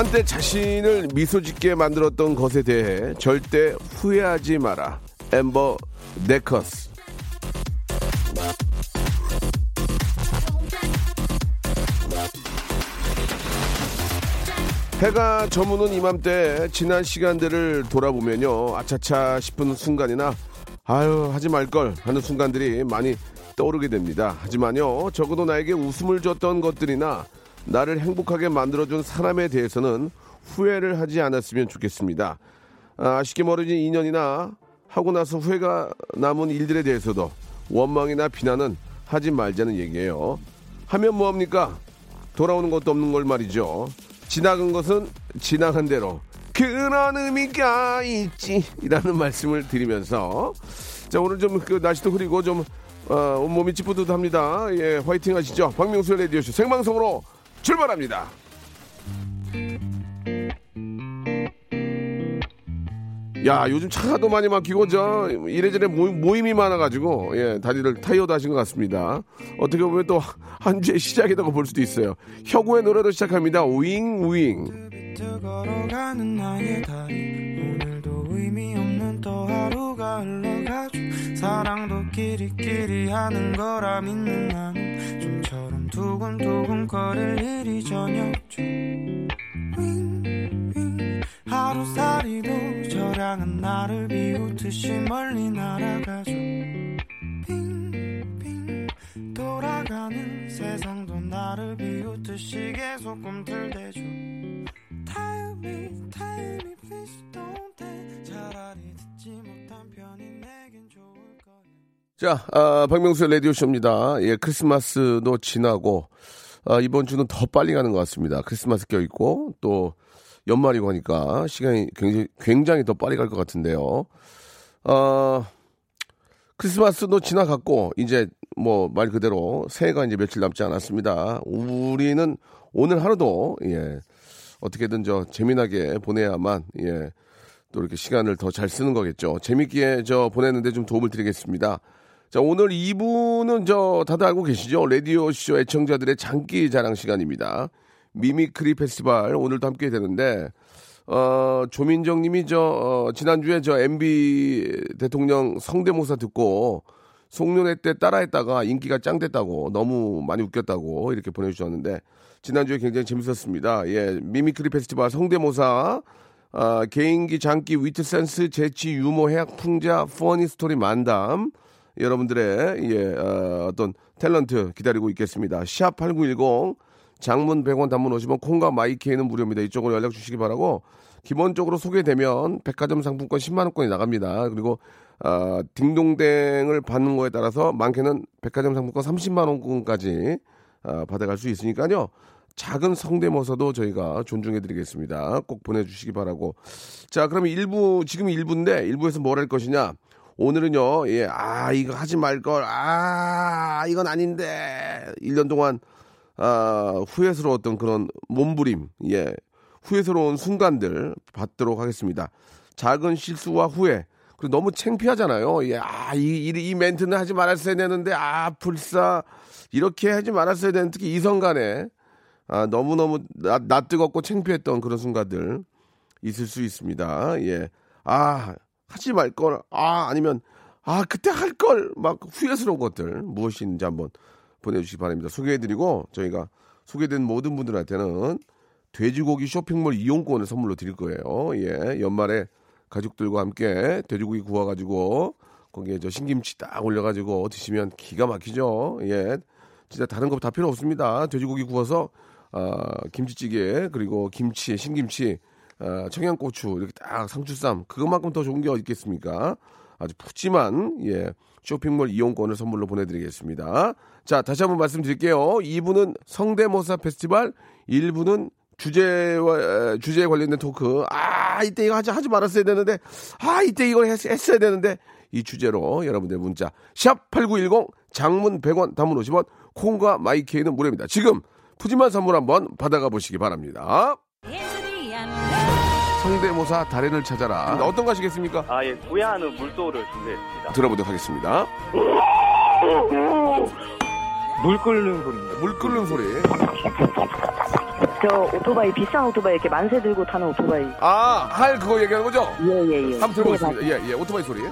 한때 자신을 미소 짓게 만들었던 것에 대해 절대 후회하지 마라. 엠버 네커스. 해가 저무는 이맘때 지난 시간들을 돌아보면요. 아차차 싶은 순간이나 아유 하지 말걸 하는 순간들이 많이 떠오르게 됩니다. 하지만요. 적어도 나에게 웃음을 줬던 것들이나 나를 행복하게 만들어준 사람에 대해서는 후회를 하지 않았으면 좋겠습니다. 아, 쉽게 멀어진 인연이나 하고 나서 후회가 남은 일들에 대해서도 원망이나 비난은 하지 말자는 얘기예요. 하면 뭐합니까? 돌아오는 것도 없는 걸 말이죠. 지나간 것은 지나간 대로 그런 의미가 있지 이라는 말씀을 드리면서 자 오늘 좀 그 날씨도 흐리고 좀 어, 온몸이 찌뿌듯합니다. 예, 화이팅 하시죠. 박명수의 라디오쇼 생방송으로 출발합니다. 야 요즘 차도 많이 막히고 저 이래저래 모임, 이 많아가지고 예 다리를 타이어도 하신 것 같습니다. 어떻게 보면 또 한 주의 시작이라고 볼 수도 있어요. 혁우의 노래로 시작합니다. 윙 윙. 걸어가는 나의 다리 오늘도 의미 없는 또 하루가 흘러가죠 사랑도 끼리끼리 하는 거라 믿는 나는 좀처럼 두근두근 거릴 일이 저녁죠. 윙윙. 하루살이도 저량은 나를 비웃듯이 멀리 날아가죠. 빙빙. 돌아가는 세상도 나를 비웃듯이 계속 꿈틀대죠. 타이밍 타이밍 please don't 돼 차라리 듣지 못 자, 아, 박명수의 라디오쇼입니다. 예, 크리스마스도 지나고, 아, 이번 주는 더 빨리 가는 것 같습니다. 크리스마스 껴있고, 또, 연말이고 하니까, 시간이 굉장히, 굉장히 더 빨리 갈 것 같은데요. 아, 크리스마스도 지나갔고, 이제, 뭐, 말 그대로, 새해가 이제 며칠 남지 않았습니다. 우리는 오늘 하루도, 예, 어떻게든 저, 재미나게 보내야만, 예, 또 이렇게 시간을 더 잘 쓰는 거겠죠. 재밌게 저 보내는데 좀 도움을 드리겠습니다. 자, 오늘 2부는 저 다들 알고 계시죠? 라디오쇼 애청자들의 장기 자랑 시간입니다. mimicry 페스티벌 오늘도 함께 되는데, 어, 조민정 님이 저, 어, 지난주에 저 MB 대통령 성대모사 듣고 송년회 때 따라했다가 인기가 짱 됐다고 너무 많이 웃겼다고 이렇게 보내주셨는데, 지난주에 굉장히 재밌었습니다. 예, mimicry 페스티벌 성대모사, 아, 개인기, 장기, 위트 센스, 재치, 유머, 해학, 풍자, funny story 만담. 여러분들의, 예, 어, 어떤 탤런트 기다리고 있겠습니다. 샵 8910, 장문 100원, 단문 50원, 콩과 마이케이는 무료입니다. 이쪽으로 연락 주시기 바라고, 기본적으로 소개되면 백화점 상품권 10만 원권이 나갑니다. 그리고, 아, 딩동댕을 받는 거에 따라서 많게는 백화점 상품권 30만 원권까지 아, 받아갈 수 있으니까요. 작은 성대모사도 저희가 존중해드리겠습니다. 꼭 보내주시기 바라고. 자, 그러면 1부, 지금 1부인데, 1부에서 뭘 할 것이냐. 오늘은요, 예, 아, 이거 하지 말걸. 아, 이건 아닌데. 1년 동안, 아, 후회스러웠던 그런 몸부림, 예, 후회스러운 순간들 받도록 하겠습니다. 작은 실수와 후회. 그리고 너무 창피하잖아요. 예, 아, 이, 이, 이 멘트는 하지 말았어야 되는데, 아, 불사. 이렇게 하지 말았어야 되는 특히 이성 간에 아, 너무너무 나, 나 뜨겁고 창피했던 그런 순간들 있을 수 있습니다. 예. 아, 하지 말 걸. 아, 아니면 아, 그때 할 걸. 막 후회스러운 것들 무엇인지 한번 보내주시기 바랍니다. 소개해드리고 저희가 소개된 모든 분들한테는 돼지고기 쇼핑몰 이용권을 선물로 드릴 거예요. 예. 연말에 가족들과 함께 돼지고기 구워가지고 거기에 저 신김치 딱 올려가지고 드시면 기가 막히죠. 예. 진짜 다른 거 다 필요 없습니다. 돼지고기 구워서 아, 김치찌개 그리고 김치, 신김치, 아, 청양고추 이렇게 딱 상추쌈 그것만큼 더 좋은 게 있겠습니까? 아주 푸짐한 예 쇼핑몰 이용권을 선물로 보내드리겠습니다. 자 다시 한번 말씀드릴게요. 2부는 성대모사 페스티벌, 1부는 주제와 에, 주제에 관련된 토크 아 이때 이거 하지 하지 말았어야 되는데 아 이때 이걸 했, 했어야 되는데 이 주제로 여러분들 문자 샵 8910 장문 100원 단문 50원 콩과 마이케이는 무료입니다. 지금 푸짐한 선물 한번 받아가 보시기 바랍니다. 성대모사 달인을 찾아라. 어떤 거 하시겠습니까? 아, 예, 구야하는 물소를 준비했습니다. 들어보도록 하겠습니다. 물 끓는 소리입니다. 물 끓는 소리. 저 오토바이 비싼 오토바이 이렇게 만세 들고 타는 오토바이. 아, 할 그거 얘기하는 거죠? 예예예. 한번 들어보겠습니다. 예, 예, 오토바이 소리.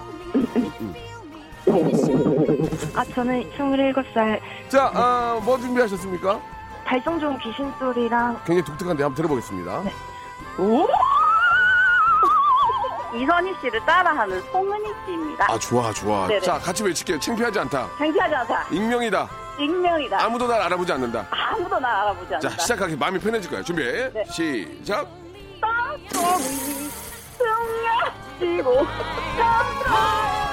아 저는 27살 자, 아, 뭐 준비하셨습니까? 발성 좋은 귀신 소리랑 굉장히 독특한데 한번 들어보겠습니다. 이선희 씨를 따라하는 송은희 씨입니다. 아, 좋아, 좋아. 네네. 자, 같이 외칠게요. 창피하지 않다. 창피하지 않다. 익명이다. 익명이다. 아무도 날 알아보지 않는다. 아무도 날 알아보지 않는다. 자, 시작하기 마음이 편해질 거야. 준비. 시작. 승려지고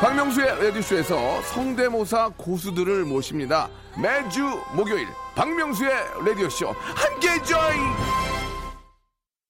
박명수의 라디오쇼에서 성대모사 고수들을 모십니다. 매주 목요일 박명수의 라디오쇼 함께 join.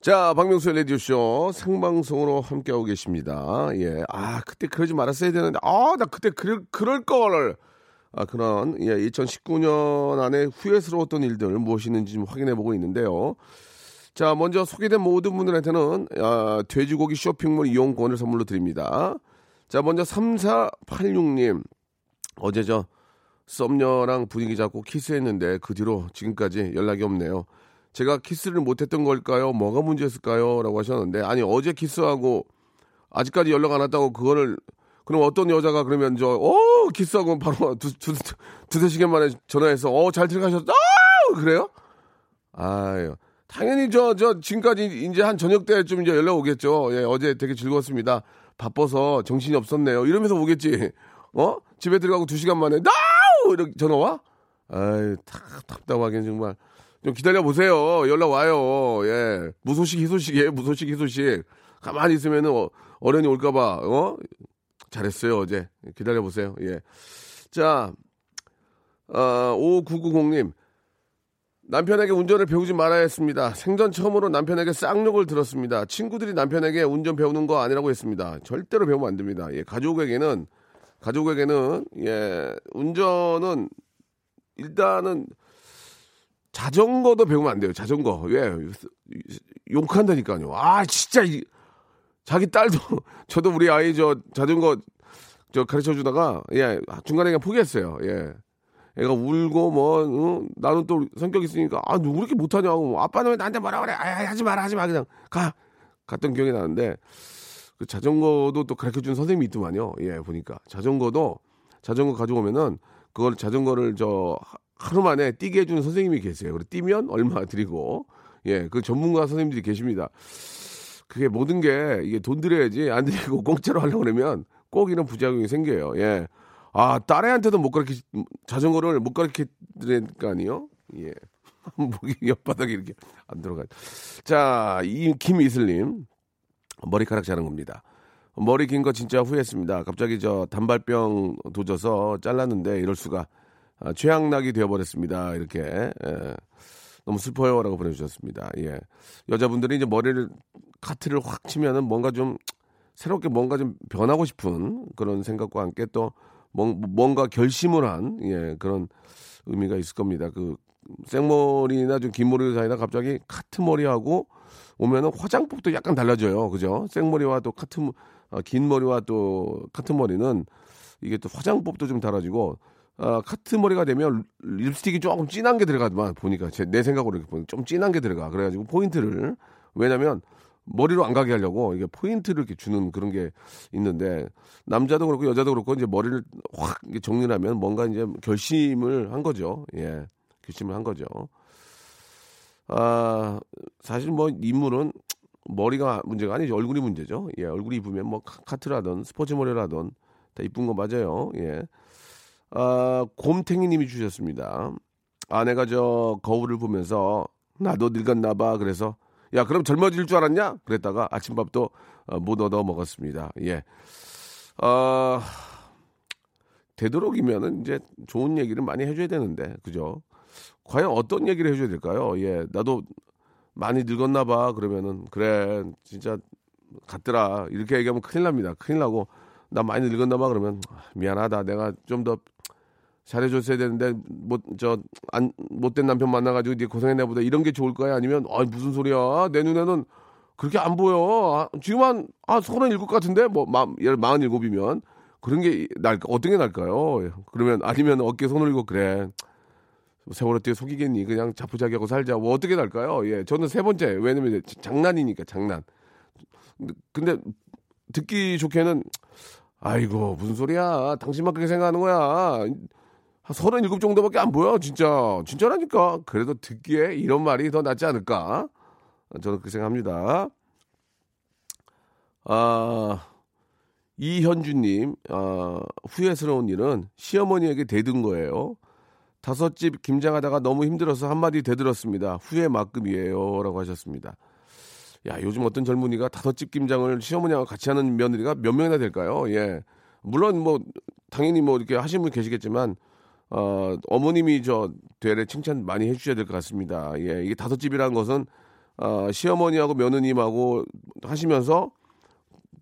자, 박명수의 라디오쇼 생방송으로 함께하고 계십니다. 예. 아, 그때 그러지 말았어야 되는데, 아, 나 그때 그럴, 그럴 걸. 아, 그런, 예, 2019년 안에 후회스러웠던 일들 무엇이 있는지 좀 확인해 보고 있는데요. 자, 먼저 소개된 모든 분들한테는, 아, 돼지고기 쇼핑몰 이용권을 선물로 드립니다. 자, 먼저 3486님. 어제 저, 썸녀랑 분위기 잡고 키스했는데 그 뒤로 지금까지 연락이 없네요. 제가 키스를 못했던 걸까요? 뭐가 문제였을까요? 라고 하셨는데, 아니, 어제 키스하고, 아직까지 연락 안 왔다고, 그거를, 그럼 어떤 여자가 그러면 저, 어, 키스하고 바로 두, 두, 두, 두세 시간 만에 전화해서, 어, 잘 들어가셨다? 아! 그래요? 아유. 당연히 저, 저, 지금까지 이제 한 저녁 때쯤 이제 연락 오겠죠. 예, 어제 되게 즐거웠습니다. 바빠서 정신이 없었네요. 이러면서 오겠지. 어? 집에 들어가고 두 시간 만에, 나우! 이렇게 전화 와? 아유, 답, 답답하긴 정말. 좀 기다려 보세요. 연락 와요. 예. 무소식 희소식이에요. 무소식 희소식. 가만히 있으면은 어, 어른이 올까봐, 어? 잘했어요, 어제. 기다려 보세요. 예. 자, 어, 5990님. 남편에게 운전을 배우지 말아야 했습니다. 생전 처음으로 남편에게 쌍욕을 들었습니다. 친구들이 남편에게 운전 배우는 거 아니라고 했습니다. 절대로 배우면 안 됩니다. 예, 가족에게는, 가족에게는, 예, 운전은 일단은 자전거도 배우면 안 돼요. 자전거. 왜? 욕한다니까요. 아, 진짜, 이, 자기 딸도, 저도 우리 아이 저 자전거 저 가르쳐 주다가, 예, 중간에 그냥 포기했어요. 예. 애가 울고 뭐, 어? 나는 또 성격 있으니까, 아, 누구 그렇게 못하냐고. 아빠는 왜 나한테 뭐라 그래? 아, 하지 마라, 하지 마. 그냥 가. 갔던 기억이 나는데, 그 자전거도 또 가르쳐 준 선생님이 있더만요. 예, 보니까. 자전거도, 자전거 가져오면은, 그걸 자전거를 저, 하루 만에 뛰게 해주는 선생님이 계세요. 그리고 뛰면 얼마 드리고, 예, 그 전문가 선생님들이 계십니다. 그게 모든 게 이게 돈 들여야지 안 드리고 공짜로 하려고 그러면 꼭 이런 부작용이 생겨요. 예. 아, 딸애한테도 못 가르치, 자전거를 못 가르쳐 거 아니요? 예. 목이 옆바닥에 이렇게 안 들어가. 자, 이 김이슬님. 머리카락 자른 겁니다. 머리 긴 거 진짜 후회했습니다. 갑자기 저 단발병 도져서 잘랐는데 이럴 수가. 아, 최악락이 되어버렸습니다. 이렇게. 예. 너무 슬퍼요라고 보내주셨습니다. 예. 여자분들이 이제 머리를 카트를 확 치면은 뭔가 좀 새롭게 뭔가 좀 변하고 싶은 그런 생각과 함께 또 뭔- 뭔가 결심을 한 예, 그런 의미가 있을 겁니다. 그 생머리나 좀 긴 머리 사이다 갑자기 카트 머리하고 오면은 화장법도 약간 달라져요. 그죠? 생머리와 또 카트 머- 아, 긴 머리와 또 카트 머리는 이게 또 화장법도 좀 달라지고 아, 카트 머리가 되면 립스틱이 조금 진한 게 들어가더만 보니까 제, 내 생각으로 이렇게 보면 좀 진한 게 들어가 그래가지고 포인트를 왜냐면 머리로 안 가게 하려고 이게 포인트를 이렇게 주는 그런 게 있는데 남자도 그렇고 여자도 그렇고 이제 머리를 확 정리를 하면 뭔가 이제 결심을 한 거죠 예 결심을 한 거죠 아 사실 뭐 인물은 머리가 문제가 아니죠. 얼굴이 문제죠. 예, 얼굴이 이쁘면 뭐 카- 카트라든 스포츠 머리라든 다 이쁜 거 맞아요. 예. 아, 곰탱이 님이 주셨습니다. 아내가 저 거울을 보면서 나도 늙었나 봐. 그래서 야, 그럼 젊어질 줄 알았냐? 그랬다가 아침밥도 어, 못 얻어 먹었습니다. 예. 아, 되도록이면은 이제 좋은 얘기를 많이 해줘야 되는데, 그죠? 과연 어떤 얘기를 해줘야 될까요? 예, 나도 많이 늙었나 봐. 그러면은, 그래, 진짜 같더라. 이렇게 얘기하면 큰일 납니다. 큰일 나고, 나 많이 늙었나 봐. 그러면, 아, 미안하다. 내가 좀 더 잘해줬어야 되는데, 못, 저, 안, 못된 남편 만나가지고 네 고생했나 보다. 이런 게 좋을 까요? 아니면, 아 무슨 소리야. 내 눈에는 그렇게 안 보여. 아, 지금 한, 아, 서른 일곱 같은데? 뭐, 마, 예를 마흔 일곱이면. 그런 게 날까? 어떤 게 날까요? 그러면, 아니면 어깨 손 올리고, 그래. 세월 어떻게 속이겠니? 그냥 자포자기하고 살자. 뭐 어떻게 날까요? 예. 저는 세 번째. 왜냐면 이제 장난이니까, 장난. 근데 듣기 좋게는, 아이고, 무슨 소리야. 당신만 그렇게 생각하는 거야. 한 서른일곱 정도밖에 안 보여, 진짜. 진짜라니까. 그래도 듣기에 이런 말이 더 낫지 않을까? 저는 그렇게 생각합니다. 아, 이현주님, 아, 후회스러운 일은 시어머니에게 대든 거예요. 다섯 집 김장하다가 너무 힘들어서 한마디 대들었습니다. 후회 만큼이에요. 라고 하셨습니다. 야, 요즘 어떤 젊은이가 다섯 집 김장을 시어머니하고 같이 하는 며느리가 몇 명이나 될까요? 예. 물론 뭐, 당연히 뭐 이렇게 하시는 분 계시겠지만, 어, 어머님이 저 되레 칭찬 많이 해주셔야 될 것 같습니다. 예. 이게 다섯 집이라는 것은, 어, 시어머니하고 며느님하고 하시면서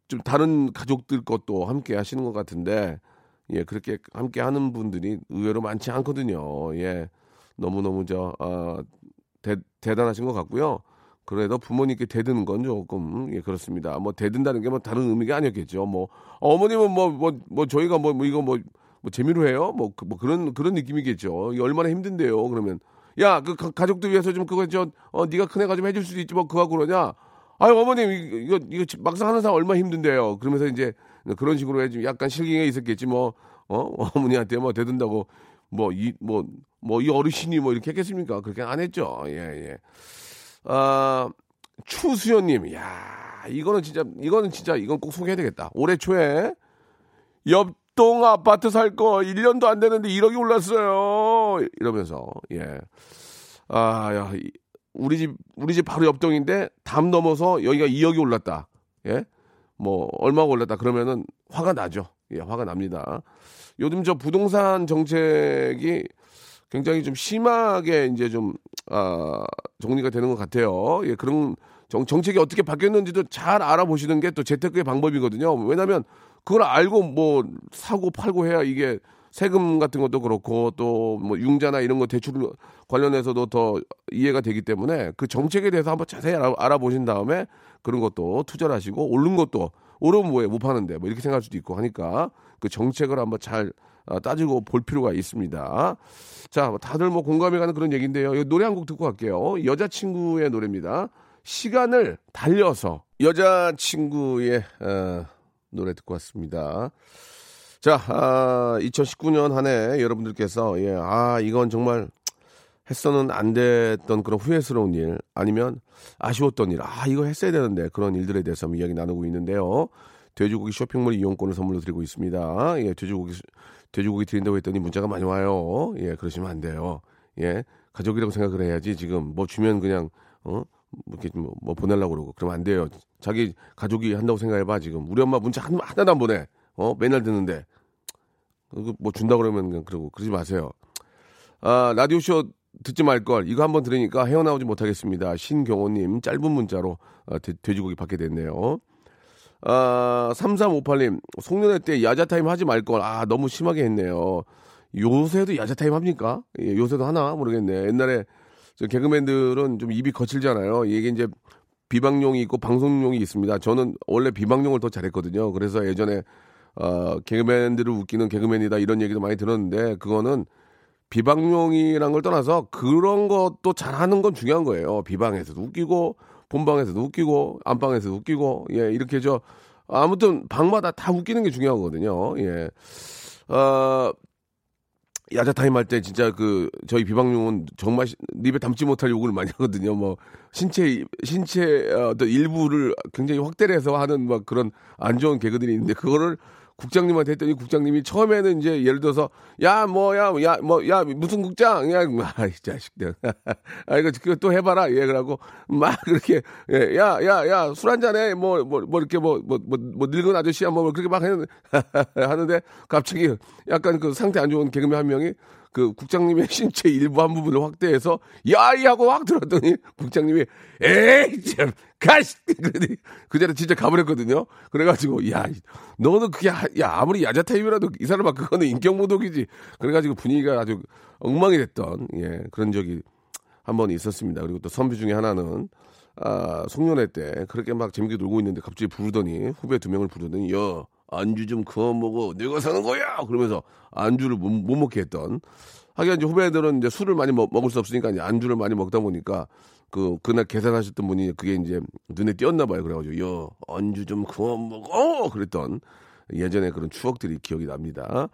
좀 다른 가족들 것도 함께 하시는 것 같은데, 예, 그렇게 함께 하는 분들이 의외로 많지 않거든요. 예. 너무 너무 저, 어, 대, 대단하신 것 같고요. 그래도 부모님께 대드는 건 조금, 예, 그렇습니다. 뭐, 대든다는 게 뭐 다른 의미가 아니었겠죠. 뭐, 어머님은 뭐, 뭐, 뭐, 저희가 뭐, 뭐 이거 뭐, 뭐 재미로 해요? 뭐, 그- 뭐 그런, 그런 느낌이겠죠. 얼마나 힘든데요. 그러면. 야, 그 가- 가족들 위해서 좀 그거 저, 어, 네가 큰 애가 좀 해줄 수도 있지 뭐, 그거 그러냐? 아유, 어머님, 이거, 이거, 막상 하는 사람 얼마나 힘든데요. 그러면서 이제 그런 식으로 해좀 약간 실갱이 있었겠지 뭐, 어, 어머니한테 뭐 대든다고 뭐, 이, 뭐, 뭐, 이 어르신이 뭐 이렇게 했겠습니까? 그렇게 안 했죠. 예, 예. 아, 추수연님, 야 이거는 진짜, 이거는 진짜, 이건 꼭 소개해야 되겠다. 올해 초에 옆 동 아파트 살 거 1년도 안 되는데 1억이 올랐어요. 이러면서, 예. 아, 야, 이- 우리 집, 우리 집 바로 옆동인데 담 넘어서 여기가 2억이 올랐다. 예? 뭐, 얼마가 올랐다. 그러면은 화가 나죠. 예, 화가 납니다. 요즘 저 부동산 정책이 굉장히 좀 심하게 이제 좀, 아, 정리가 되는 것 같아요. 예, 그런 정, 정책이 어떻게 바뀌었는지도 잘 알아보시는 게 또 재테크의 방법이거든요. 왜냐면 그걸 알고 뭐 사고 팔고 해야 이게 세금 같은 것도 그렇고 또 뭐 융자나 이런 거 대출 관련해서도 더 이해가 되기 때문에 그 정책에 대해서 한번 자세히 알아, 알아보신 다음에 그런 것도 투자를 하시고 오른 것도 오르면 뭐해 못 파는데 뭐 이렇게 생각할 수도 있고 하니까 그 정책을 한번 잘 아, 따지고 볼 필요가 있습니다. 자, 다들 뭐 공감이 가는 그런 얘기인데요. 이 노래 한 곡 듣고 갈게요. 여자친구의 노래입니다. 시간을 달려서 여자친구의 어, 노래 듣고 왔습니다. 자, 아, 2019년 한 해 여러분들께서 예, 아 이건 정말 했어는 안 됐던 그런 후회스러운 일 아니면 아쉬웠던 일, 아 이거 했어야 되는데 그런 일들에 대해서 이야기 나누고 있는데요. 돼지고기 쇼핑몰 이용권을 선물로 드리고 있습니다. 예, 돼지고기 돼지고기 드린다고 했더니 문자가 많이 와요. 예, 그러시면 안 돼요. 예, 가족이라고 생각을 해야지 지금 뭐 주면 그냥 어 이렇게 뭐, 뭐 보내려고 그러고 그러면 안 돼요. 자기 가족이 한다고 생각해봐 지금 우리 엄마 문자 한, 하나도 안 보내. 어 맨날 듣는데 그거 뭐 준다 그러면 그냥 그러고 그러지 마세요. 아 라디오 쇼 듣지 말걸 이거 한번 들으니까 헤어나오지 못하겠습니다. 신경호님 짧은 문자로 아, 돼, 돼지고기 받게 됐네요. 아 3358님 송년회 때 야자 타임 하지 말걸 아 너무 심하게 했네요. 요새도 야자 타임 합니까? 예, 요새도 하나 모르겠네. 옛날에 저 개그맨들은 좀 입이 거칠잖아요. 이게 이제 비방용이 있고 방송용이 있습니다. 저는 원래 비방용을 더 잘했거든요. 그래서 예전에 어, 개그맨들을 웃기는 개그맨이다 이런 얘기도 많이 들었는데 그거는 비방용이란 걸 떠나서 그런 것도 잘하는 건 중요한 거예요. 비방에서도 웃기고 본방에서도 웃기고 안방에서도 웃기고 예 이렇게 저 아무튼 방마다 다 웃기는 게 중요하거든요. 예. 어, 야자 타임 할 때 진짜 그 저희 비방용은 정말 시- 입에 담지 못할 욕을 많이 하거든요. 뭐 신체 신체 어떤 일부를 굉장히 확대를 해서 하는 막 그런 안 좋은 개그들이 있는데 그거를 국장님한테 했더니 국장님이 처음에는 이제 예를 들어서 야 뭐야 야 뭐 야 무슨 국장? 야이 자식들 아 이거 그거 또 해봐라. 예 그러고 막 그렇게 예, 야야 야 술 한잔해. 뭐 뭐 뭐 이렇게 뭐 뭐뭐뭐 늙은 아저씨야. 뭐 그렇게 막 하는 하는데 갑자기 약간 그 상태 안 좋은 개그맨 한 명이 그 국장님의 신체 일부 한 부분을 확대해서 야이 하고 확 들었더니 국장님이 에이 참 가시 그러더니 그 자리에 진짜 가버렸거든요. 그래가지고 야 너는 그게 하- 야 아무리 야자 타임이라도 이 사람아 그거는 인격 모독이지. 그래가지고 분위기가 아주 엉망이 됐던 예 그런 적이 한 번 있었습니다. 그리고 또 선배 중에 하나는 아, 송년회 때 그렇게 막 재밌게 놀고 있는데 갑자기 부르더니 후배 두 명을 부르더니 야 안주 좀 그만 먹어 내가 사는 거야 그러면서 안주를 못, 못 먹게 했던 하긴 이제 후배들은 이제 술을 많이 먹, 을수 없으니까 이제 안주를 많이 먹다 보니까 그 그날 계산하셨던 분이 그게 이제 눈에 띄었나 봐요 그래가지고 야 안주 좀 그만 먹어 그랬던 예전에 그런 추억들이 기억이 납니다.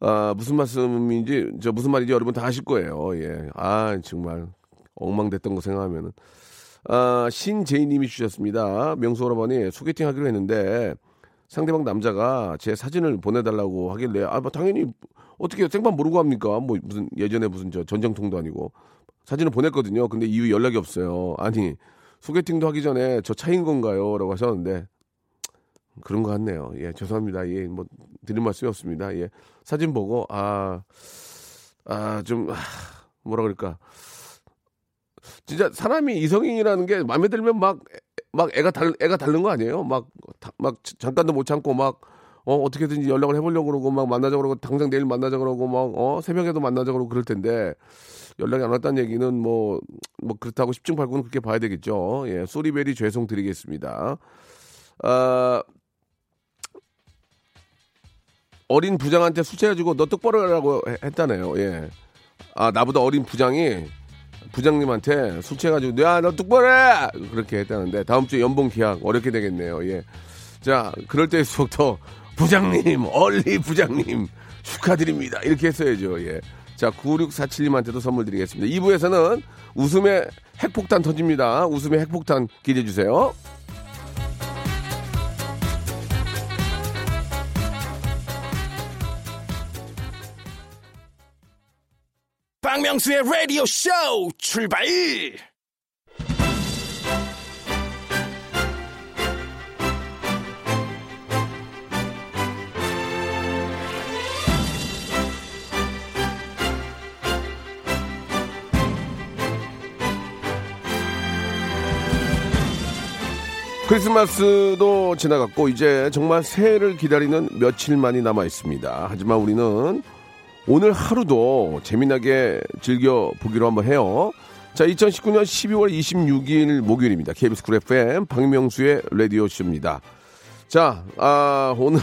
아, 무슨 말씀인지, 저 무슨 말인지 여러분 다 아실 거예요. 예. 아, 정말 엉망됐던 거 생각하면은. 아, 신재희 님이 주셨습니다. 명수 오라버니 소개팅 하기로 했는데 상대방 남자가 제 사진을 보내달라고 하길래 아, 뭐 당연히 어떻게 생판 모르고 합니까? 뭐 무슨 예전에 무슨 저 전쟁통도 아니고 사진을 보냈거든요. 근데 이후 연락이 없어요. 아니, 소개팅도 하기 전에 저 차인 건가요? 라고 하셨는데 그런 것 같네요. 예, 죄송합니다. 예, 뭐 드릴 말씀이 없습니다. 예, 사진 보고 아, 아좀 뭐라 그럴까. 진짜 사람이 이성인이라는 게 마음에 들면 막 막 애가 달 애가 다른 거 아니에요? 막막 잠깐도 못 참고 막 어, 어떻게든지 연락을 해보려고 그러고 막 만나자 그러고 당장 내일 만나자 그러고 막 어, 새벽에도 만나자 그러고 그럴 텐데 연락이 안 왔다는 얘기는 뭐뭐 그렇다고 10중 8구는 그렇게 봐야 되겠죠. 예, 소리베리 죄송 드리겠습니다. 아, 어린 부장한테 수채해주고 너 똑바로 하라고 해- 했다네요. 예. 아, 나보다 어린 부장이 부장님한테 술 취해가지고 야너 똑바로 해 그렇게 했다는데 다음 주에 연봉 계약 어렵게 되겠네요. 예. 자 그럴 때일수록 더 부장님 얼리 부장님 축하드립니다 이렇게 했어야죠. 예. 자 9647님한테도 선물 드리겠습니다. 2부에서는 웃음의 핵폭탄 터집니다. 웃음의 핵폭탄 기대해 주세요. 박명수의 라디오 쇼 출발! 크리스마스도 지나갔고 이제 정말 새해를 기다리는 며칠만이 남아 있습니다. 하지만 우리는 오늘 하루도 재미나게 즐겨 보기로 한번 해요. 자, 2019년 12월 26일 목요일입니다. KBS 쿨 FM 박명수의 라디오 쇼입니다. 자, 아, 오늘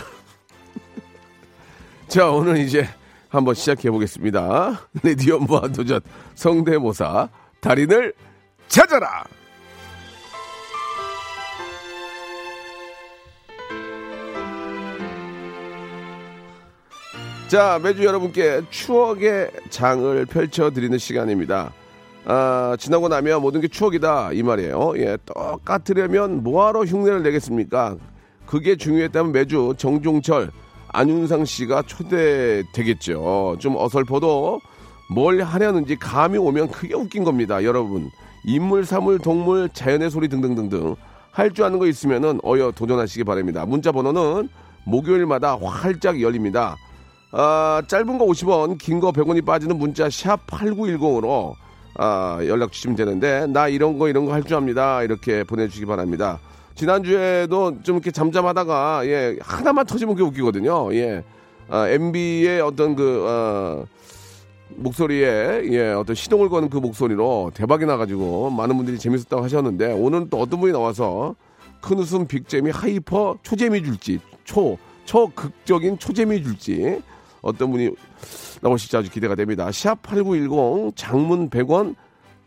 자, 오늘 이제 한번 시작해 보겠습니다. 라디오 무한도전 성대모사 달인을 찾아라. 자, 매주 여러분께 추억의 장을 펼쳐드리는 시간입니다. 아, 지나고 나면 모든 게 추억이다. 이 말이에요. 예, 똑같으려면 뭐하러 흉내를 내겠습니까? 그게 중요했다면 매주 정종철, 안윤상 씨가 초대되겠죠. 좀 어설퍼도 뭘 하려는지 감이 오면 크게 웃긴 겁니다. 여러분. 인물, 사물, 동물, 자연의 소리 등등등등. 할 줄 아는 거 있으면은 어여 도전하시기 바랍니다. 문자 번호는 목요일마다 활짝 열립니다. 아, 짧은 거 50원, 긴 거 100원이 빠지는 문자 샵 8910으로 아, 연락 주시면 되는데 나 이런 거 이런 거 할 줄 압니다. 이렇게 보내 주시기 바랍니다. 지난주에도 좀 이렇게 잠잠하다가 예, 하나만 터지면 그게 웃기거든요. 예. 아, MB의 어떤 그 아, 목소리에 예, 어떤 시동을 거는 그 목소리로 대박이 나가지고 많은 분들이 재밌었다고 하셨는데 오늘은 또 어떤 분이 나와서 큰 웃음 빅재미 hyper 초재미 줄지 초 초극적인 초재미 줄지 어떤 분이 나오실지 아주 기대가 됩니다. 샵 8910 장문 100원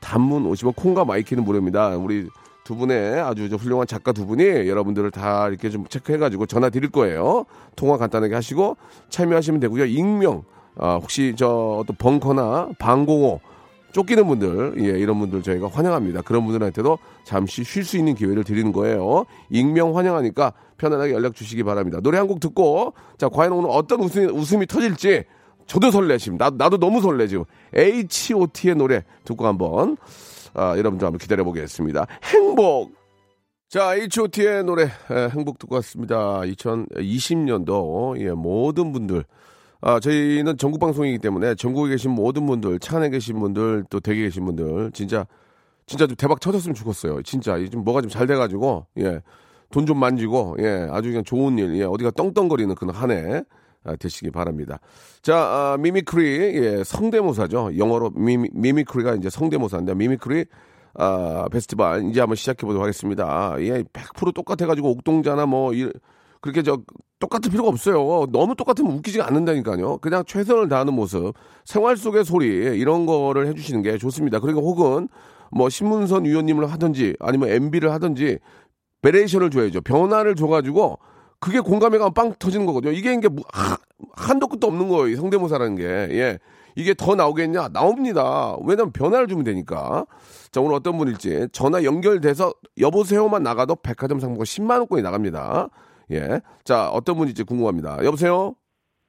단문 50원 콩과 마이케이는 무료입니다. 우리 두 분의 아주 저 훌륭한 작가 두 분이 여러분들을 다 이렇게 좀 체크해가지고 전화 드릴 거예요. 통화 간단하게 하시고 참여하시면 되고요. 익명 아, 혹시 저또 벙커나 방공호 쫓기는 분들, 예, 이런 분들 저희가 환영합니다. 그런 분들한테도 잠시 쉴 수 있는 기회를 드리는 거예요. 익명 환영하니까 편안하게 연락 주시기 바랍니다. 노래 한 곡 듣고, 자, 과연 오늘 어떤 웃음이, 웃음이 터질지 저도 설레, 지금. 나, 나도 너무 설레, 지금. H.O.T의 노래 듣고 한번, 아, 여러분들 한번 기다려보겠습니다. 행복! 자, H.O.T의 노래, 에, 행복 듣고 왔습니다. 2020년도, 예, 모든 분들, 아, 저희는 전국 방송이기 때문에 전국에 계신 모든 분들, 차 안에 계신 분들, 또 댁에 계신 분들, 진짜, 진짜 좀 대박 터졌으면 좋겠어요. 진짜. 이좀 뭐가 좀 잘 돼가지고, 예. 돈 좀 만지고, 예. 아주 그냥 좋은 일, 예. 어디가 떵떵거리는 그런 한 해. 아, 되시기 바랍니다. 자, 아, mimicry, 예, 성대모사죠. 영어로 미미, mimicry가 이제 성대모사인데, mimicry, 아, 페스티벌, 이제 한번 시작해 보도록 하겠습니다. 예, 100% 똑같아가지고 옥동자나 뭐, 이, 그렇게 저, 똑같을 필요가 없어요. 너무 똑같으면 웃기지가 않는다니까요. 그냥 최선을 다하는 모습, 생활 속의 소리, 이런 거를 해주시는 게 좋습니다. 그러니까 혹은, 뭐, 신문선 위원님을 하든지, 아니면 MB를 하든지, variation을 줘야죠. 변화를 줘가지고, 그게 공감이 가면 빵 터지는 거거든요. 이게 이게 한도 끝도 없는 거예요. 이 성대모사라는 게. 예. 이게 더 나오겠냐? 나옵니다. 왜냐면 변화를 주면 되니까. 자, 오늘 어떤 분일지 전화 연결돼서 여보세요만 나가도 백화점 상품권 10만 원권이 나갑니다. 예. 자, 어떤 분일지 궁금합니다. 여보세요?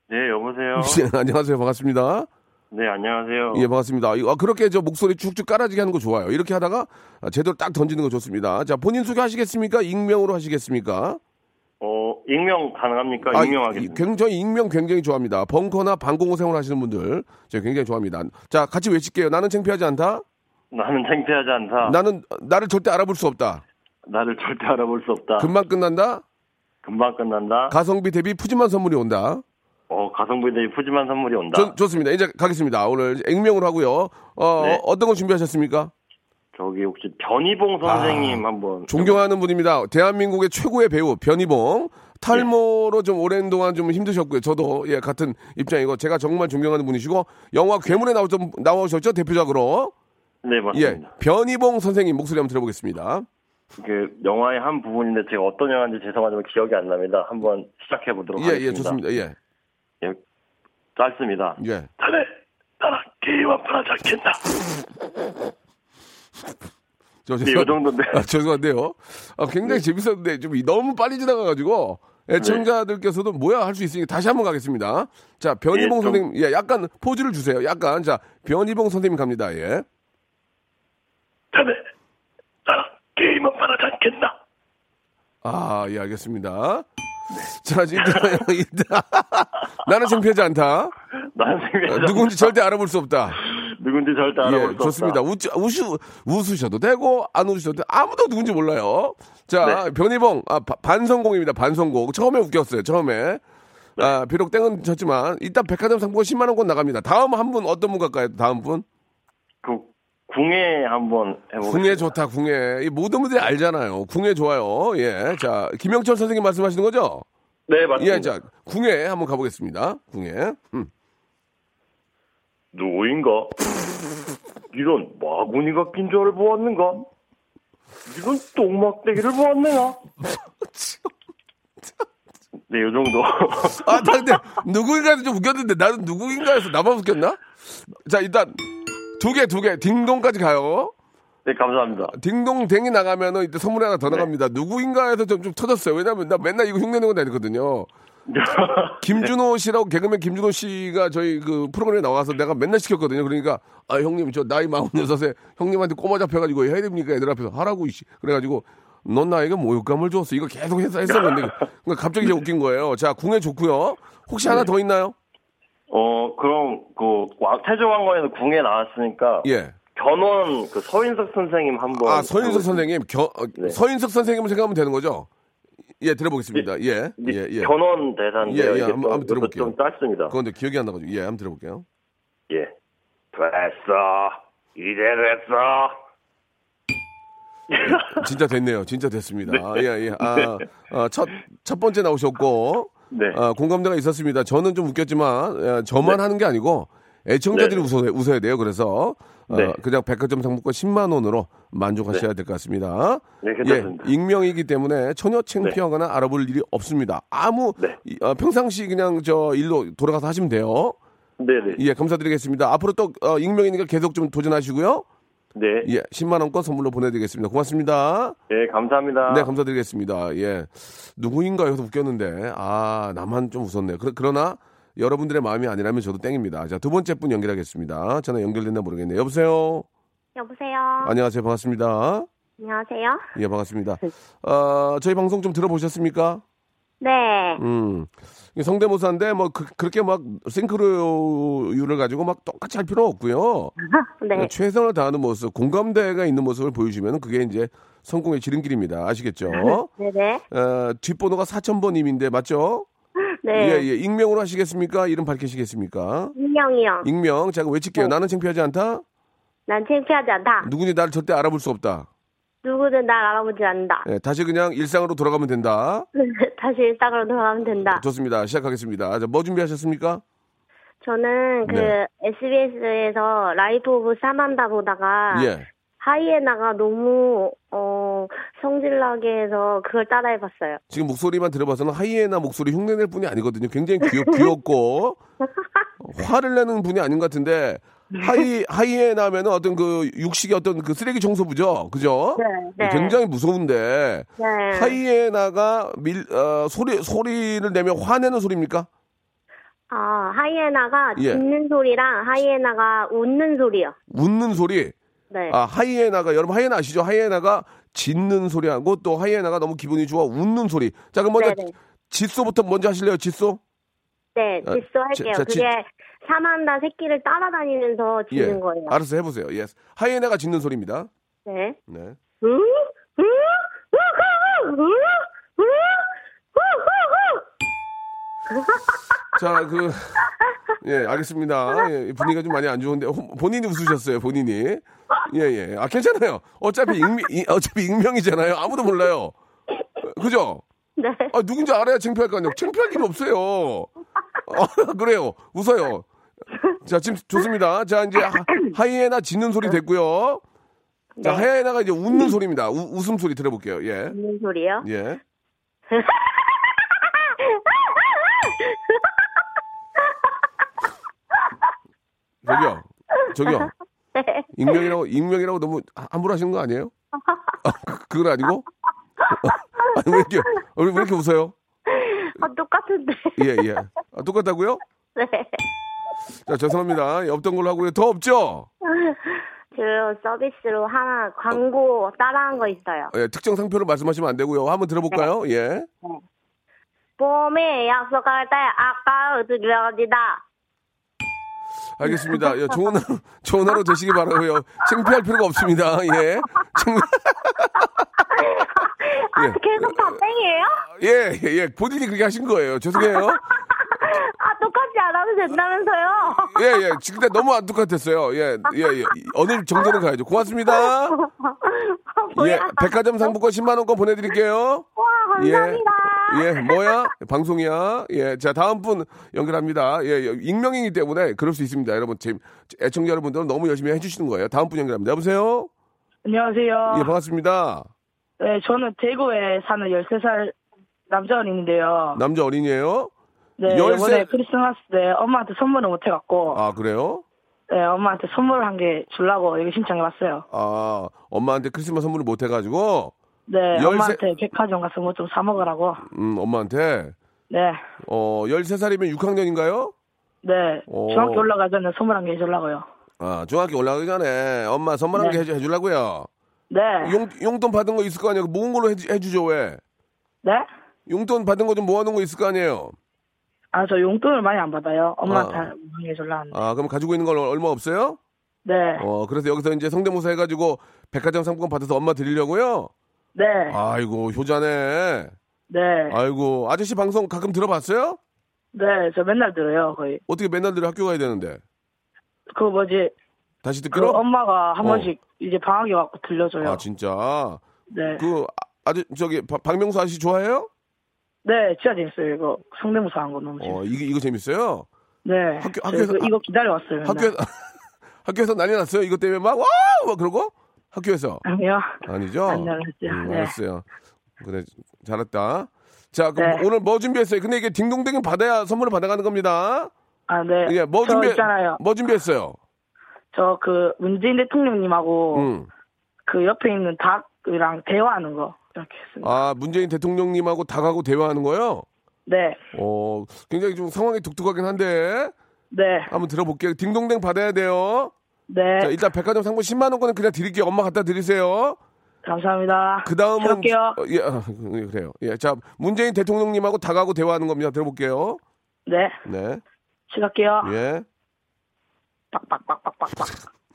네, 여보세요. 네, 안녕하세요. 반갑습니다. 네, 안녕하세요. 예, 반갑습니다. 이- 아, 그렇게 저 목소리 쭉쭉 깔아지게 하는 거 좋아요. 이렇게 하다가 아, 제대로 딱 던지는 거 좋습니다. 자, 본인 소개하시겠습니까? 익명으로 하시겠습니까? 어, 익명 가능합니까? 아, 익명하겠습니다. 이- 굉장히 익명 굉장히 좋아합니다. 벙커나 방공호 생활하시는 분들 제가 굉장히 좋아합니다. 자, 같이 외칠게요. 나는 창피하지 않다. 나는 창피하지 않다. 나는 나를 절대 알아볼 수 없다. 나를 절대 알아볼 수 없다. 금방 끝난다. 금방 끝난다. 가성비 대비 푸짐한 선물이 온다. 어, 가성비에 대해 푸짐한 선물이 온다. 좋, 좋습니다. 이제 가겠습니다. 오늘 익명으로 하고요. 어, 네. 어떤 거 준비하셨습니까? 저기 혹시 변희봉 선생님 한번 아, 존경하는 분입니다. 대한민국의 최고의 배우 변희봉. 탈모로 좀 오랜 동안 좀 힘드셨고요. 저도 예 같은 입장이고 제가 정말 존경하는 분이시고 영화 괴물에 나오셨, 나오셨죠 대표작으로 네, 예 맞습니다. 변희봉 선생님 목소리 한번 들어보겠습니다. 그 영화의 한 부분인데 제가 어떤 영화인지 죄송하지만 기억이 안 납니다. 한번 시작해 보도록 예 하겠습니다. 예 좋습니다. 예 예, 짧습니다. 예. 자네 나랑 게임 한 판 하지 않겠나? 저 네, 죄송- 이 정도인데. 아, 죄송한데요. 아, 굉장히 재밌었는데 좀 너무 빨리 지나가가지고 애청자들께서도 뭐야 할 수 있으니까 다시 한번 가겠습니다. 자 변희봉 예, 좀- 선생님 예 약간 포즈를 주세요. 약간 자 변희봉 선생님 갑니다. 예. 자네 게임 한판 하지 않겠나? 아, 예, 알겠습니다. 자, 일단, 일단, 나는 창피하지 않다. 나는 어, 창피하지 누군지 않다. 절대 알아볼 수 없다. 누군지 절대 알아볼 예, 수 좋습니다. 없다. 웃, 웃으, 웃으셔도 되고, 안 웃으셔도 되고, 아무도 누군지 몰라요. 자, 변희봉, 아, 바- 반성공입니다. 반성공. 처음에 웃겼어요, 처음에. 아, 비록 땡은 쳤지만, 일단 백화점 상품권 10만원권 나갑니다. 다음 한 분, 어떤 분 갈까요? 다음 분? 그 궁예 한번 해보겠습니다. 궁예 좋다, 궁예. 이 모든 분들이 알잖아요. 궁예 좋아요. 예. 자, 김영철 선생님 말씀하시는 거죠? 네 맞습니다. 예, 자, 궁예 한번 가보겠습니다. 궁예. 음. 누구인가? 이런 마구니가 낀 줄을 보았는가? 이런 똥막대기를 보았느냐? 네, 요 정도. 아, 나 근데 누구인가에서 좀 웃겼는데 나는 누구인가에서 나만 웃겼나? 자, 일단 두 개, 두 개. 딩동까지 가요. 네, 감사합니다. 딩동댕이 나가면은 이때 선물이 하나 더 네. 나갑니다. 누구인가에서 좀, 좀 터졌어요. 왜냐면 나 맨날 이거 흉내 내고 다니거든요. 네. 김준호 씨라고 개그맨 김준호 씨가 저희 그 프로그램에 나와서 내가 맨날 시켰거든요. 그러니까 아 형님 저 나이 46에 형님한테 꼬마 잡혀가지고 해야 됩니까? 애들 앞에서 하라고 이씨. 그래가지고 넌 나에게 모욕감을 줬어. 이거 계속 해서 했었는데 그러니까 갑자기 이제 웃긴 거예요. 자 궁예 좋고요. 혹시 하나 더 있나요? 어, 그럼, 그, 왕- 태조왕건에서 궁에 나왔으니까, 예. 견원, 그, 서인석 선생님 한번. 아 서인석 선생님 겨, 어, 네. 서인석 선생님을 생각하면 되는 거죠? 예 들어보겠습니다. 예. 네, 예, 예. 견원 대사인데요. 예, 예, 한번- 좀- 한번 들어볼게요. 좀 짧습니다. 그건데 기억이 안 나가지고 예 한번 들어볼게요. 예. 됐어. 이제 됐어. 진짜 됐네요. 진짜 됐습니다. 예, 예. 아, 아, 첫, 첫 번째 나오셨고, 네. 아, 공감대가 있었습니다. 저는 좀 웃겼지만, 예, 저만 하는 게 아니고, 애청자들이 네. 웃어, 웃어야 돼요. 그래서, 어, 네. 그냥 백화점 상품권 10만 원으로 만족하셔야 될 것 같습니다. 네, 예, 괜찮습니다. 익명이기 때문에 전혀 창피하거나 알아볼 일이 없습니다. 아무, 네. 이, 어, 평상시 그냥 저 일로 돌아가서 하시면 돼요. 네 네. 예, 감사드리겠습니다. 앞으로 또 어, 익명이니까 계속 좀 도전하시고요. 네. 예, 10만 원권 선물로 보내드리겠습니다. 고맙습니다. 네, 감사합니다. 네, 감사드리겠습니다. 예, 누구인가 여기서 웃겼는데 아 나만 좀 웃었네요. 그, 그러 나 여러분들의 마음이 아니라면 저도 땡입니다. 자, 두 번째 분 연결하겠습니다. 전화 연결됐나 모르겠네요. 여보세요. 여보세요. 안녕하세요. 반갑습니다. 안녕하세요. 예, 반갑습니다. 어, 저희 방송 좀 들어보셨습니까? 네. 음. 성대모사인데 뭐 그, 렇게 막 싱크로율을 가지고 막 똑같이 할 필요 없고요. 네. 최선을 다하는 모습, 공감대가 있는 모습을 보여주면 그게 이제 성공의 지름길입니다. 아시겠죠? 네네. 어, 뒷번호가 4000번님인데 맞죠? 네. 예, 예. 익명으로 하시겠습니까? 이름 밝히시겠습니까? 익명이요. 익명. 자, 그럼 외칠게요. 네. 나는 창피하지 않다? 난 창피하지 않다. 누군지 나를 절대 알아볼 수 없다. 누구든 날 알아보지 않는다. 예, 다시 그냥 일상으로 돌아가면 된다. 다시 일상으로 돌아가면 된다. 좋습니다. 시작하겠습니다. 자, 뭐 준비하셨습니까? 저는 그 네. SBS에서 라이프 오브 사만다 보다가 예. 하이에나가 너무 어 성질나게 해서 그걸 따라해봤어요. 지금 목소리만 들어봐서는 하이에나 목소리 흉내낼 분이 아니거든요. 굉장히 귀엽, 귀엽고 화를 내는 분이 아닌 것 같은데 하이 하이에나 하면은 어떤 그 육식의 어떤 그 쓰레기 청소부죠, 그죠? 네, 네. 굉장히 무서운데 네. 하이에나가 밀 어, 소리 소리를 내면 화내는 소리입니까? 아 하이에나가 예. 짖는 소리랑 하이에나가 웃는 소리요. 웃는 소리. 네. 아 하이에나가 여러분 하이에나 아시죠? 하이에나가 짖는 소리하고 또 하이에나가 너무 기분이 좋아 웃는 소리. 자 그럼 먼저 네네. 짖소부터 먼저 하실래요? 짖소? 네, 아, 짖소 할게요. 자, 그게 사만다 새끼를 따라다니면서 예. 짖는 거예요. 알았어 해보세요. 예. 하이에나가 짖는 소리입니다. 네. 네. 자, 그, 예, 알겠습니다. 예, 분위기가 좀 많이 안 좋은데, 호- 본인이 웃으셨어요, 본인이. 예, 예. 아, 괜찮아요. 어차피 익명, 이- 어차피 익명이잖아요. 아무도 몰라요. 그죠? 네. 아, 누군지 알아야 창피할 거 아니에요. 창피할 일이 없어요. 아, 그래요. 웃어요. 자, 지금 좋습니다. 자, 이제 하, 이에나 짖는 소리 됐고요. 자, 네. 하이에나가 이제 웃는 소리입니다. 우- 웃음 소리 들어볼게요. 예. 웃는 소리요? 예. 저기요. 저기요. 네. 익명이라고 익명이라고 너무 함부로 하시는 거 아니에요? 아, 그- 그건 아니고? 아니 왜 이렇게 왜 이렇게 웃어요? 아, 똑같은데. 예 예. 아, 똑같다고요? 네. 자 죄송합니다. 예, 없던 걸로 하고요. 더 없죠? 저 서비스로 하나 광고 따라한 거 있어요. 예, 특정 상표를 말씀하시면 안 되고요. 한번 들어볼까요? 예. 봄에 약속할 때 아까 드려니다. 알겠습니다. 예, 좋은 하루 좋은 하루 되시기 바라고요. 창피할 필요가 없습니다. 예. 창- 아, 예. 계속 다 땡이에요? 예, 예, 예. 본인이 그렇게 하신 거예요. 죄송해요. 아, 하도 된다면서요? 예, 예. 지금 근데 너무 안 똑같았어요. 예, 예, 예. 어느 정도는 가야죠. 고맙습니다. 예, 백화점 상품권 10만 원권 보내드릴게요. 와, 감사합니다. 예, 예, 뭐야? 방송이야. 예, 자 다음 분 연결합니다. 예, 예, 익명이기 때문에 그럴 수 있습니다. 여러분, 제 애청자 여러분들은 너무 열심히 해주시는 거예요. 다음 분 연결합니다. 여보세요. 안녕하세요. 예, 반갑습니다. 네, 저는 대구에 사는 13살 남자 어린인데요. 남자 어린이에요. 네, 열세- 이번에 크리스마스 때 엄마한테 선물을 못 해갖고, 아 그래요? 네, 엄마한테 선물 한개 주려고 여기 신청해봤어요. 아 엄마한테 크리스마스 선물을 못 해가지고, 네, 열세- 엄마한테 백화점 가서 뭐 좀 사먹으라고. 음, 엄마한테 네, 어 13살이면 6학년인가요? 네, 오. 중학교 올라가 전에 선물 한 개 해주려고요. 아 중학교 올라가기 전에 엄마 선물 한개 네. 해주, 해주려고요. 네, 용 용돈 받은 거 있을 거 아니에요? 모은 걸로 해주, 해주죠 왜? 네? 용돈 받은 거 좀 모아놓은 거 있을 거 아니에요? 아, 저 용돈을 많이 안 받아요. 엄마한테 아. 해주려고 하는데. 아 그럼 가지고 있는 건 얼마 없어요? 네, 어 그래서 여기서 이제 성대모사 해가지고 백화점 상품권 받아서 엄마 드리려고요. 네, 아이고 효자네. 네, 아이고 아저씨 방송 가끔 들어봤어요? 네, 저 맨날 들어요, 거의. 어떻게 맨날 들어 학교 가야 되는데 그 뭐지, 다시 그 듣기로? 엄마가 한 어. 번씩 이제 방학에 와고 들려줘요. 아 진짜 네. 그 아- 아저 저기 박- 박명수 아저씨 좋아해요? 네, 진짜 재밌어요. 이거 성대모사 한 거 너무 재밌어요. 어 이거 이거 재밌어요? 네. 학교- 저 학교에서- 이거, 이거 기다려왔어요. 학교에서 학교에서 난리 났어요. 이것 때문에 막 wow 막 그러고 학교에서 아니요. 아니죠? 안 나갔죠. 음, 네. 알았어요. 그래 잘했다. 자 그럼 네. 오늘 뭐 준비했어요? 근데 이게 딩동댕이 받아야 선물을 받아가는 겁니다. 아, 네. 예, 뭐저 준비, 있잖아요. 뭐 준비했어요? 저 그 문재인 대통령님하고 음. 그 옆에 있는 닭이랑 대화하는 거 이렇게 했습니다. 아, 문재인 대통령님하고 닭하고 대화하는 거요? 네. 어, 굉장히 좀 상황이 독특하긴 한데, 네. 한번 들어볼게요. 딩동댕 받아야 돼요. 네. 자, 일단 백화점 상품 10만 원권은 그냥 드릴게요. 엄마 갖다 드리세요. 감사합니다. 그 다음은. 어, 예, 아, 예, 그래요. 예, 자, 문재인 대통령님하고 닭하고 대화하는 겁니다. 들어볼게요. 네. 네. 시작할게요. 예. 빡빡빡빡빡빡.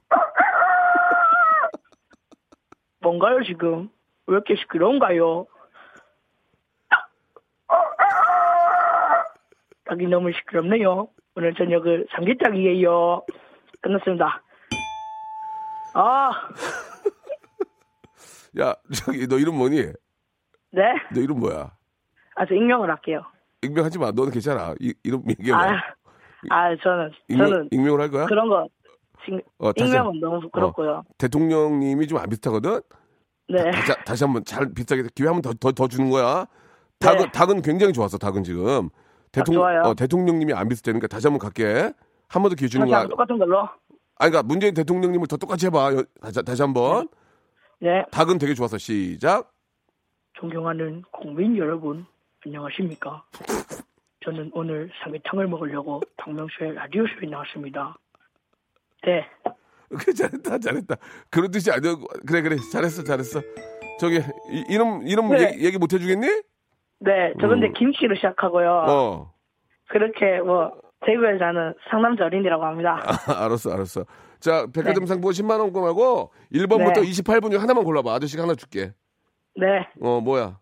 뭔가요 지금? 왜 이렇게 시끄러운가요? 닭이 너무 시끄럽네요. 오늘 저녁은 삼계탕이에요. 끝났습니다. 아, 야, 저기, 너 이름 뭐니? 네. 너 이름 뭐야? 아, 저 익명을 할게요. 익명하지 마. 너는 괜찮아. 이, 이름 얘기해봐. 아, 아, 저는, 익명, 저는 익명을 할 거야? 그런 거, 신- 어, 다시 익명은 너무 부끄럽고요. 대통령님이 좀 안 비슷하거든? 네. 다시, 다시 한번 잘 비슷하게 기회 한번 더, 더, 더 주는 거야. 닭은, 네. 닭은 굉장히 좋았어, 닭은 지금. 대통령, 좋아요. 어, 대통령님이 안 비슷하니까 다시 한번 갈게. 한 번 더 기회 주는 거야. 한번 똑같은 걸로. 아니, 그러니까 문재인 대통령님을 더 똑같이 해봐. 여- 다시, 다시 한 번. 네. 닭은 되게 좋았어. 시작. 존경하는 국민 여러분, 안녕하십니까? 저는 오늘 삼계탕을 먹으려고 박명수의 라디오쇼에 나왔습니다. 네. 그래, 잘했다, 잘했다. 그런 뜻이 아니고, 그래, 그래. 잘했어, 잘했어. 저기, 이, 이름, 이름 네. 얘기, 얘기 못 해주겠니? 네, 저 근데 음. 김씨로 시작하고요. 어. 그렇게 뭐, 대구에 사는 상남자 어린이라고 합니다. 아, 알았어, 알았어. 자, 백화점 상품 10만 원권하고 1번부터 네. 28분 중에 하나만 골라봐. 아저씨가 하나 줄게. 네. 어, 뭐야.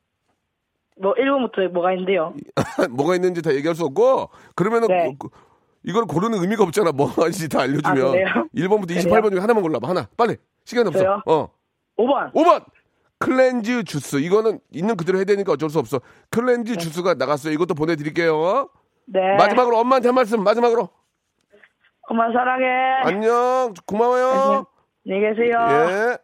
뭐, 1번부터 뭐가 있는데요? 뭐가 있는지 다 얘기할 수 없고, 그러면은, 네. 그- 그- 이걸 고르는 의미가 없잖아. 뭐인지 다 알려주면. 아, 그래요? 1번부터 28번 중에 하나만 골라봐. 하나. 빨리. 시간이 없어. 저요? 어. 5번. 5번! 클렌즈 주스. 이거는 있는 그대로 해야 되니까 어쩔 수 없어. 클렌즈 주스가 나갔어요. 이것도 보내드릴게요. 네. 마지막으로 엄마한테 한 말씀, 마지막으로. 엄마 사랑해. 안녕. 고마워요. 안녕. 안녕히 계세요. 예.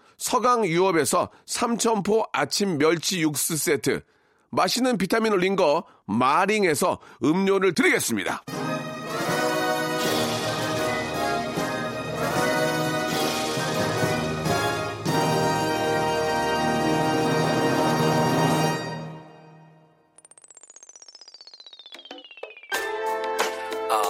서강 유업에서 삼천포 아침 멸치 육수 세트, 맛있는 비타민 올린 거 마링에서 음료를 드리겠습니다.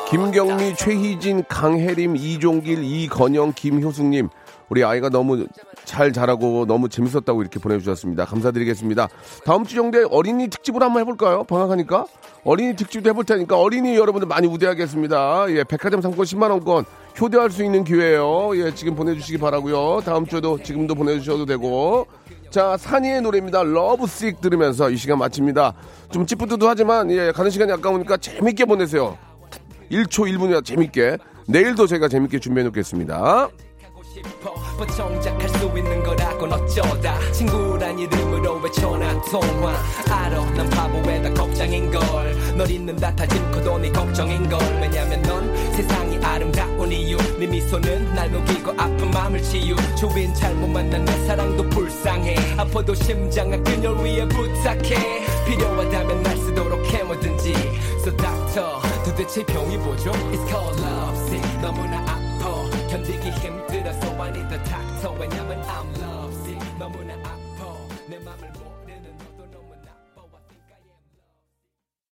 김경미, 최희진, 강혜림, 이종길, 이건영, 김효숙님. 우리 아이가 너무 잘 자라고 너무 재밌었다고 이렇게 보내주셨습니다. 감사드리겠습니다. 다음 주 정도에 어린이 특집으로 한번 해볼까요? 방학하니까? 어린이 특집도 해볼 테니까 어린이 여러분들 많이 우대하겠습니다. 예, 백화점 상권 10만 원권 효대할 수 있는 기회예요. 예, 지금 보내주시기 바라고요 다음 주에도 지금도 보내주셔도 되고. 자, 산이의 노래입니다. 러브식 들으면서 이 시간 마칩니다. 좀 찌뿌드드하지만 예, 가는 시간이 아까우니까 재밌게 보내세요. 1초 1분이나 재밌게. 내일도 제가 재밌게 준비해 놓겠습니다. 싶어. 버정작할 수 있는 거라곤 어쩌다. 친구란 이름으로 왜 전화 통화. 알아 난 바보에다 걱정인걸. 널 잊는다 다짐코도 네 걱정인걸. 왜냐면 넌 세상이 아름다운 이유. 네 미소는 날 녹이고 아픈 마음을 치유. 주인 잘못 만난 내 사랑도 불쌍해. 아파도 심장아 그녀를 위해 부탁해. 필요하다면 날 쓰도록 해 뭐든지. So doctor 도대체 병이 뭐죠? It's called love. Sick 너무나 아파 견디기 힘들어서 I need the doctor 왜냐면 I'm love sick 너무나